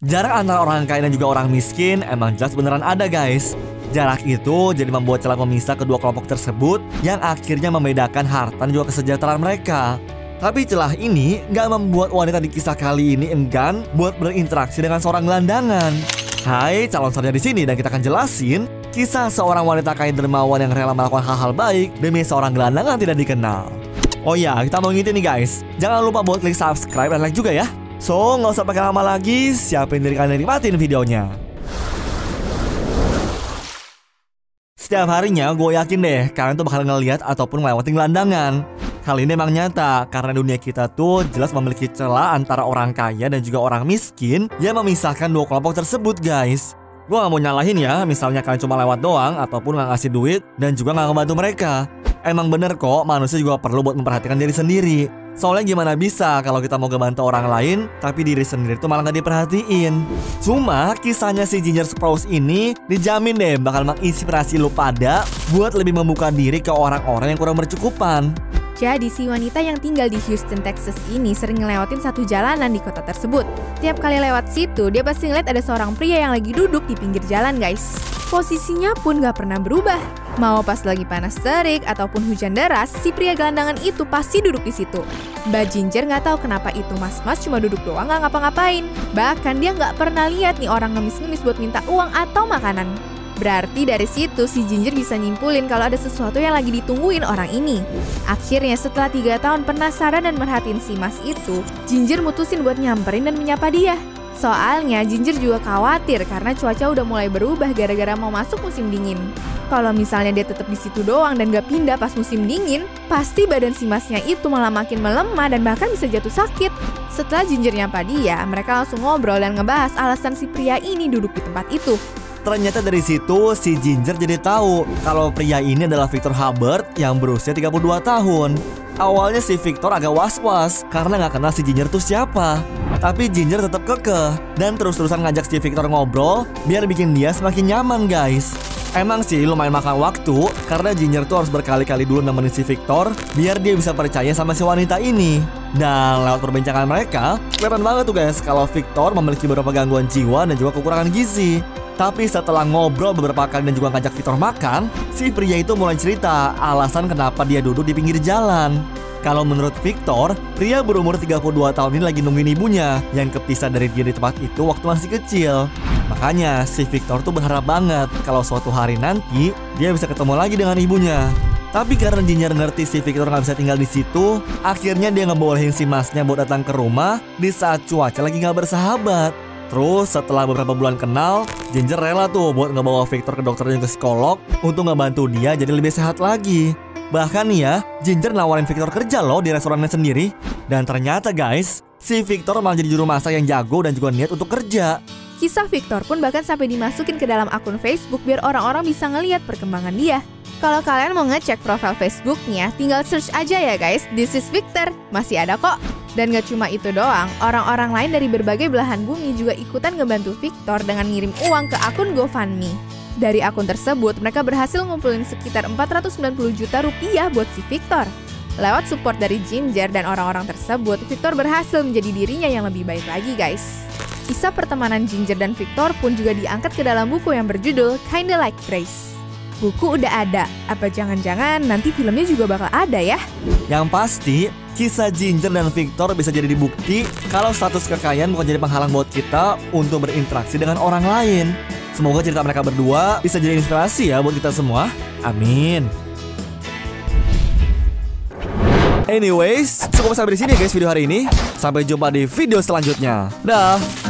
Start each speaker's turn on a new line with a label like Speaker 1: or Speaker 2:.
Speaker 1: Jarak antara orang kaya dan juga orang miskin emang jelas beneran ada guys. Jarak itu jadi membuat celah memisah kedua kelompok tersebut yang akhirnya membedakan harta dan juga kesejahteraan mereka. Tapi celah ini nggak membuat wanita di kisah kali ini enggan buat berinteraksi dengan seorang gelandangan. Hai, calon sarjana di sini dan kita akan jelasin kisah seorang wanita kaya dermawan yang rela melakukan hal-hal baik demi seorang gelandangan tidak dikenal. Oh ya, kita mau ngingetin nih guys, jangan lupa buat klik subscribe dan like juga ya. So, nggak usah pakai lama lagi, siapin diri kalian nikmatin videonya. Setiap harinya gue yakin deh kalian tuh bakal ngeliat ataupun ngelewatin gelandangan. Hal ini emang nyata karena dunia kita tuh jelas memiliki celah antara orang kaya dan juga orang miskin yang memisahkan dua kelompok tersebut guys. Gue gak mau nyalahin ya, misalnya kalian cuma lewat doang ataupun gak ngasih duit dan juga gak ngebantu mereka. Emang bener kok, manusia juga perlu buat memperhatikan diri sendiri. Soalnya gimana bisa kalau kita mau ngebantu orang lain tapi diri sendiri tuh malah gak diperhatiin. Cuma kisahnya si Ginger Sprouse ini dijamin deh bakal menginspirasi lu pada buat lebih membuka diri ke orang-orang yang kurang bercukupan.
Speaker 2: Jadi si wanita yang tinggal di Houston, Texas ini sering ngelewatin satu jalanan di kota tersebut. Tiap kali lewat situ, dia pasti ngeliat ada seorang pria yang lagi duduk di pinggir jalan guys. Posisinya pun gak pernah berubah. Mau pas lagi panas terik ataupun hujan deras, si pria gelandangan itu pasti duduk di situ. Mbak Ginger nggak tahu kenapa itu mas-mas cuma duduk doang nggak ngapa-ngapain. Bahkan dia nggak pernah lihat nih orang ngemis-ngemis buat minta uang atau makanan. Berarti dari situ si Ginger bisa nyimpulin kalau ada sesuatu yang lagi ditungguin orang ini. Akhirnya setelah tiga tahun penasaran dan merhatiin si mas itu, Ginger mutusin buat nyamperin dan menyapa dia. Soalnya Ginger juga khawatir karena cuaca udah mulai berubah gara-gara mau masuk musim dingin. Kalau misalnya dia tetap di situ doang dan gak pindah pas musim dingin, pasti badan si masnya itu malah makin melemah dan bahkan bisa jatuh sakit. Setelah Ginger nyapa dia, mereka langsung ngobrol dan ngebahas alasan si pria ini duduk di tempat itu.
Speaker 1: Ternyata dari situ si Ginger jadi tahu kalau pria ini adalah Victor Hubbard yang berusia 32 tahun. Awalnya si Victor agak was-was karena nggak kenal si Ginger tuh siapa. Tapi Ginger tetap kekeh dan terus-terusan ngajak si Victor ngobrol biar bikin dia semakin nyaman guys. Emang sih lumayan makan waktu karena Ginger tuh harus berkali-kali dulu nemenin si Victor biar dia bisa percaya sama si wanita ini. Dan lewat perbincangan mereka, kelihatan banget tuh guys kalau Victor memiliki beberapa gangguan jiwa dan juga kekurangan gizi. Tapi setelah ngobrol beberapa kali dan juga ngajak Victor makan, si pria itu mulai cerita alasan kenapa dia duduk di pinggir jalan. Kalau menurut Victor, pria berumur 32 tahun ini lagi nungguin ibunya yang kepisah dari dia di tempat itu waktu masih kecil. Makanya si Victor tuh berharap banget kalau suatu hari nanti dia bisa ketemu lagi dengan ibunya. Tapi karena Ginger ngerti si Victor nggak bisa tinggal di situ, akhirnya dia ngebolehin si masnya buat datang ke rumah di saat cuaca lagi nggak bersahabat. Terus setelah beberapa bulan kenal, Ginger rela tuh buat ngebawa Victor ke dokter dan ke psikolog untuk ngebantu dia jadi lebih sehat lagi. Bahkan nih ya, Ginger nawarin Victor kerja loh di restorannya sendiri. Dan ternyata guys, si Victor malah jadi juru masak yang jago dan juga niat untuk kerja.
Speaker 2: Kisah Victor pun bahkan sampai dimasukin ke dalam akun Facebook biar orang-orang bisa ngeliat perkembangan dia. Kalau kalian mau ngecek profil Facebooknya, tinggal search aja ya guys, this is Victor. Masih ada kok. Dan gak cuma itu doang, orang-orang lain dari berbagai belahan bumi juga ikutan ngebantu Victor dengan ngirim uang ke akun GoFundMe. Dari akun tersebut, mereka berhasil ngumpulin sekitar 490 juta rupiah buat si Victor. Lewat support dari Ginger dan orang-orang tersebut, Victor berhasil menjadi dirinya yang lebih baik lagi guys. Kisah pertemanan Ginger dan Victor pun juga diangkat ke dalam buku yang berjudul Kinda Like Grace. Buku udah ada, apa jangan-jangan nanti filmnya juga bakal ada ya?
Speaker 1: Yang pasti, kisah Ginger dan Victor bisa jadi bukti kalau status kekayaan bukan jadi penghalang buat kita untuk berinteraksi dengan orang lain. Semoga cerita mereka berdua bisa jadi inspirasi ya buat kita semua. Amin. Anyways, cukup sampai di sini guys video hari ini. Sampai jumpa di video selanjutnya. Dah.